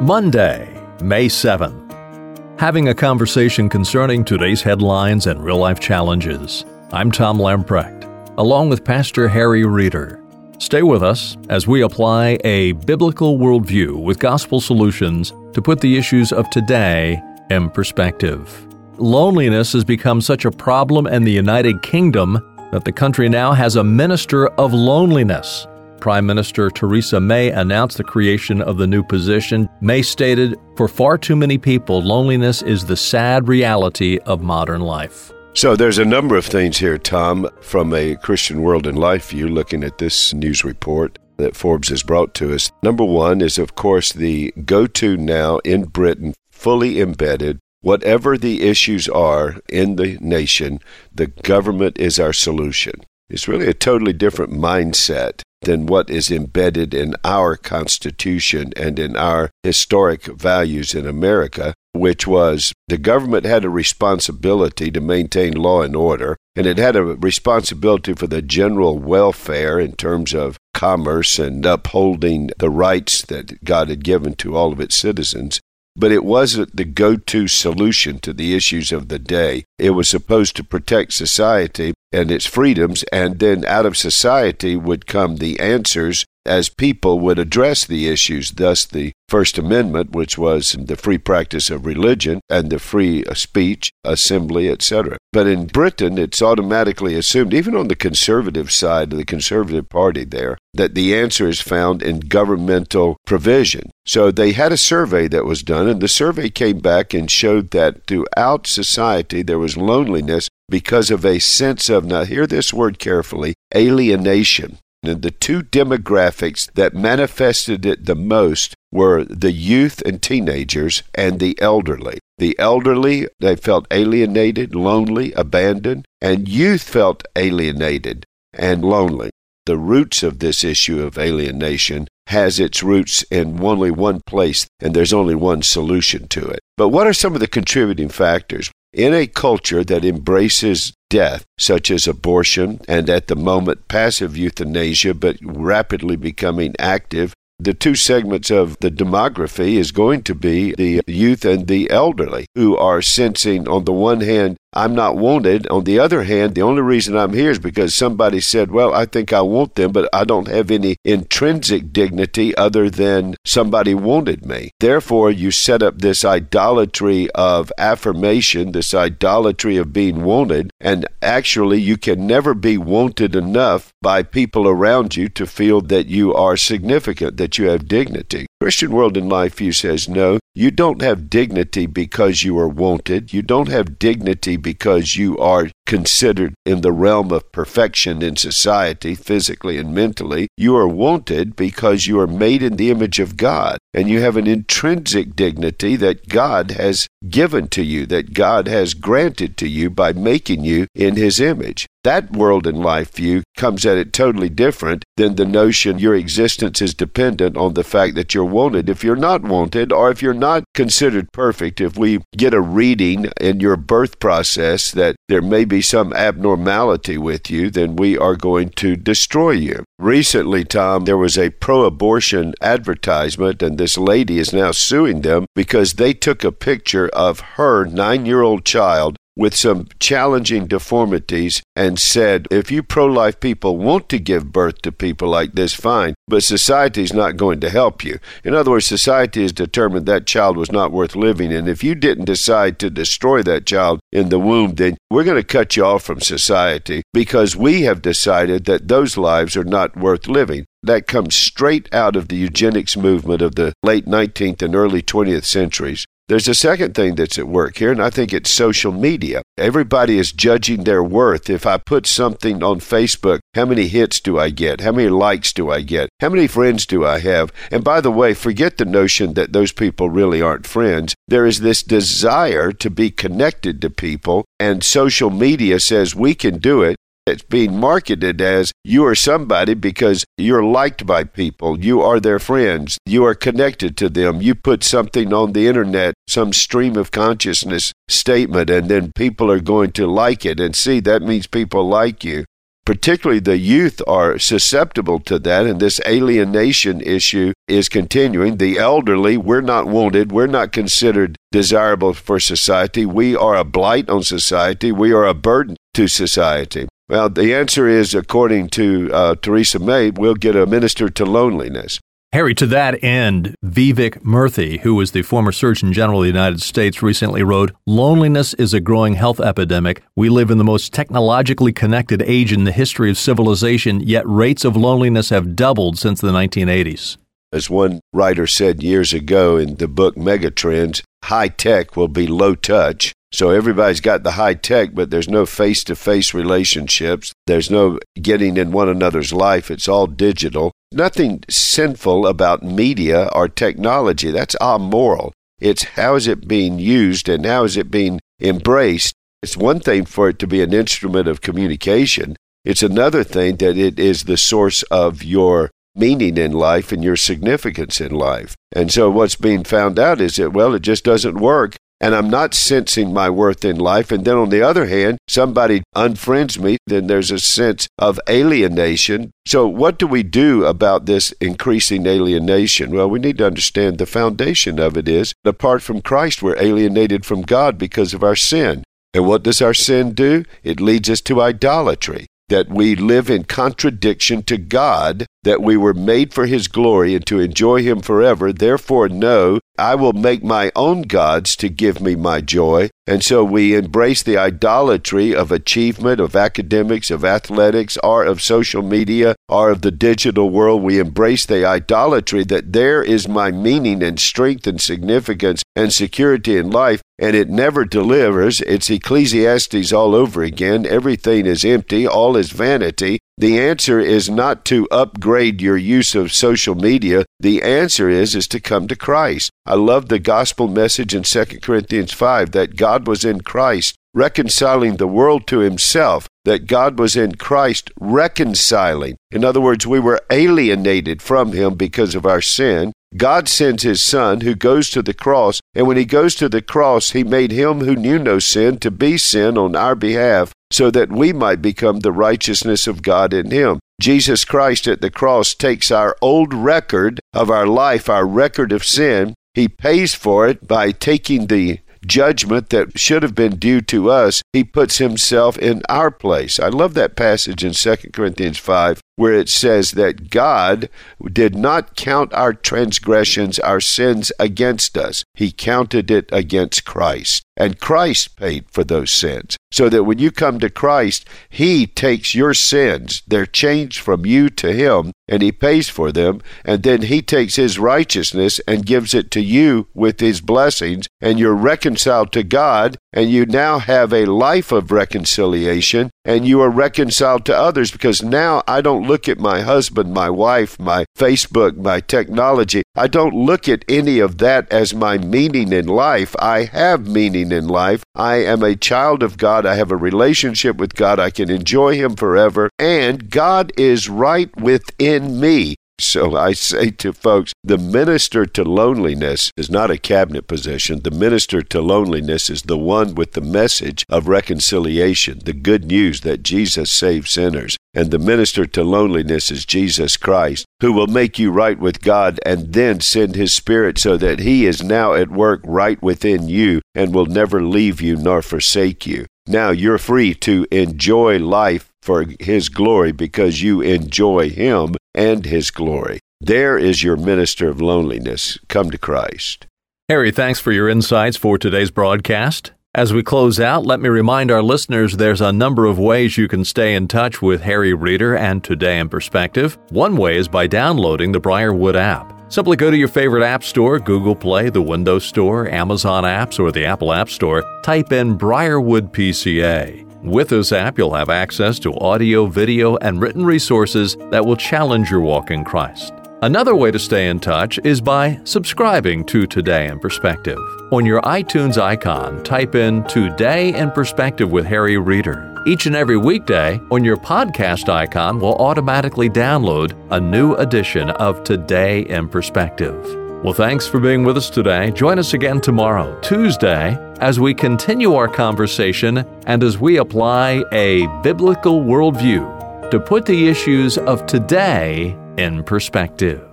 Monday, May 7th. Having a conversation concerning today's headlines and real life challenges. I'm Tom Lamprecht, along with Pastor Harry Reeder. Stay with us as we apply a biblical worldview with gospel solutions to put the issues of today in perspective. Loneliness has become such a problem in the United Kingdom that the country now has a minister of loneliness. Prime Minister Theresa May announced the creation of the new position. May stated, For far too many people, loneliness is the sad reality of modern life. So there's a number of things here, Tom, from a Christian World and Life view, looking at this news report that Forbes has brought to us. Number one is, of course, the go to now in Britain, fully embedded. Whatever the issues are in the nation, the government is our solution. It's really a totally different mindset than what is embedded in our Constitution and in our historic values in America, which was the government had a responsibility to maintain law and order, and it had a responsibility for the general welfare in terms of commerce and upholding the rights that God had given to all of its citizens but it wasn't the go to solution to the issues of the day. It was supposed to protect society and its freedoms, and then out of society would come the answers as people would address the issues. Thus, the First Amendment, which was the free practice of religion and the free uh, speech, assembly, etc. But in Britain, it's automatically assumed, even on the conservative side of the Conservative Party there, that the answer is found in governmental provision. So they had a survey that was done, and the survey came back and showed that throughout society there was loneliness because of a sense of, now hear this word carefully, alienation. And the two demographics that manifested it the most were the youth and teenagers and the elderly. The elderly, they felt alienated, lonely, abandoned, and youth felt alienated and lonely. The roots of this issue of alienation has its roots in only one place, and there's only one solution to it. But what are some of the contributing factors? In a culture that embraces death, such as abortion and at the moment passive euthanasia, but rapidly becoming active, the two segments of the demography is going to be the youth and the elderly, who are sensing, on the one hand, I'm not wanted. On the other hand, the only reason I'm here is because somebody said, Well, I think I want them, but I don't have any intrinsic dignity other than somebody wanted me. Therefore, you set up this idolatry of affirmation, this idolatry of being wanted, and actually, you can never be wanted enough by people around you to feel that you are significant, that you have dignity. Christian World and Life View says no, you don't have dignity because you are wanted. You don't have dignity because you are considered in the realm of perfection in society, physically and mentally. You are wanted because you are made in the image of God, and you have an intrinsic dignity that God has given to you, that God has granted to you by making you in His image. That world and life view comes at it totally different than the notion your existence is dependent on the fact that you're wanted. If you're not wanted, or if you're not considered perfect, if we get a reading in your birth process that there may be some abnormality with you, then we are going to destroy you. Recently, Tom, there was a pro abortion advertisement, and this lady is now suing them because they took a picture of her nine year old child with some challenging deformities and said, if you pro life people want to give birth to people like this, fine, but society is not going to help you. In other words, society has determined that child was not worth living, and if you didn't decide to destroy that child in the womb, then we're going to cut you off from society because we have decided that those lives are not worth living. That comes straight out of the eugenics movement of the late 19th and early 20th centuries. There's a second thing that's at work here, and I think it's social media. Everybody is judging their worth. If I put something on Facebook, how many hits do I get? How many likes do I get? How many friends do I have? And by the way, forget the notion that those people really aren't friends. There is this desire to be connected to people, and social media says we can do it. It's being marketed as you are somebody because you're liked by people. You are their friends. You are connected to them. You put something on the internet, some stream of consciousness statement, and then people are going to like it and see that means people like you. particularly the youth are susceptible to that, and this alienation issue is continuing. The elderly, we're not wanted, we're not considered desirable for society. We are a blight on society, we are a burden to society. Well, the answer is, according to uh, Theresa May, we'll get a minister to loneliness. Harry, to that end, Vivek Murthy, who was the former Surgeon General of the United States, recently wrote Loneliness is a growing health epidemic. We live in the most technologically connected age in the history of civilization, yet rates of loneliness have doubled since the 1980s. As one writer said years ago in the book Megatrends, high tech will be low touch. So everybody's got the high tech, but there's no face to face relationships. There's no getting in one another's life. It's all digital. Nothing sinful about media or technology. That's amoral. It's how is it being used and how is it being embraced. It's one thing for it to be an instrument of communication. It's another thing that it is the source of your meaning in life and your significance in life. And so what's being found out is that, well, it just doesn't work. And I'm not sensing my worth in life. And then on the other hand, somebody unfriends me, then there's a sense of alienation. So, what do we do about this increasing alienation? Well, we need to understand the foundation of it is apart from Christ, we're alienated from God because of our sin. And what does our sin do? It leads us to idolatry that we live in contradiction to God, that we were made for His glory and to enjoy Him forever. Therefore, no, I will make my own gods to give me my joy. And so we embrace the idolatry of achievement, of academics, of athletics, or of social media, or of the digital world. We embrace the idolatry that there is my meaning and strength and significance and security in life, and it never delivers. It's Ecclesiastes all over again. Everything is empty, all is vanity. The answer is not to upgrade your use of social media. The answer is is to come to Christ. I love the gospel message in 2 Corinthians 5 that God was in Christ reconciling the world to himself, that God was in Christ reconciling. In other words, we were alienated from him because of our sin. God sends his son who goes to the cross, and when he goes to the cross, he made him who knew no sin to be sin on our behalf so that we might become the righteousness of God in him. Jesus Christ at the cross takes our old record of our life, our record of sin. He pays for it by taking the judgment that should have been due to us, he puts himself in our place. I love that passage in 2 Corinthians 5 where it says that God did not count our transgressions, our sins against us. He counted it against Christ. And Christ paid for those sins. So that when you come to Christ, He takes your sins, they're changed from you to Him, and He pays for them. And then He takes His righteousness and gives it to you with His blessings, and you're reconciled to God, and you now have a life of reconciliation, and you are reconciled to others because now I don't look at my husband, my wife, my Facebook, my technology. I don't look at any of that as my meaning in life. I have meaning in life. I am a child of God. I have a relationship with God. I can enjoy Him forever. And God is right within me. So I say to folks, the minister to loneliness is not a cabinet position. The minister to loneliness is the one with the message of reconciliation, the good news that Jesus saves sinners. And the minister to loneliness is Jesus Christ, who will make you right with God and then send his Spirit so that he is now at work right within you and will never leave you nor forsake you. Now you're free to enjoy life for His glory because you enjoy Him and His glory. There is your minister of loneliness. Come to Christ. Harry, thanks for your insights for today's broadcast. As we close out, let me remind our listeners there's a number of ways you can stay in touch with Harry Reeder and Today in Perspective. One way is by downloading the Briarwood app. Simply go to your favorite app store, Google Play, the Windows Store, Amazon Apps, or the Apple App Store, type in Briarwood PCA. With this app, you'll have access to audio, video, and written resources that will challenge your walk in Christ. Another way to stay in touch is by subscribing to Today in Perspective. On your iTunes icon, type in Today in Perspective with Harry Reeder. Each and every weekday, on your podcast icon will automatically download a new edition of Today in Perspective. Well, thanks for being with us today. Join us again tomorrow, Tuesday, as we continue our conversation and as we apply a biblical worldview to put the issues of today in perspective.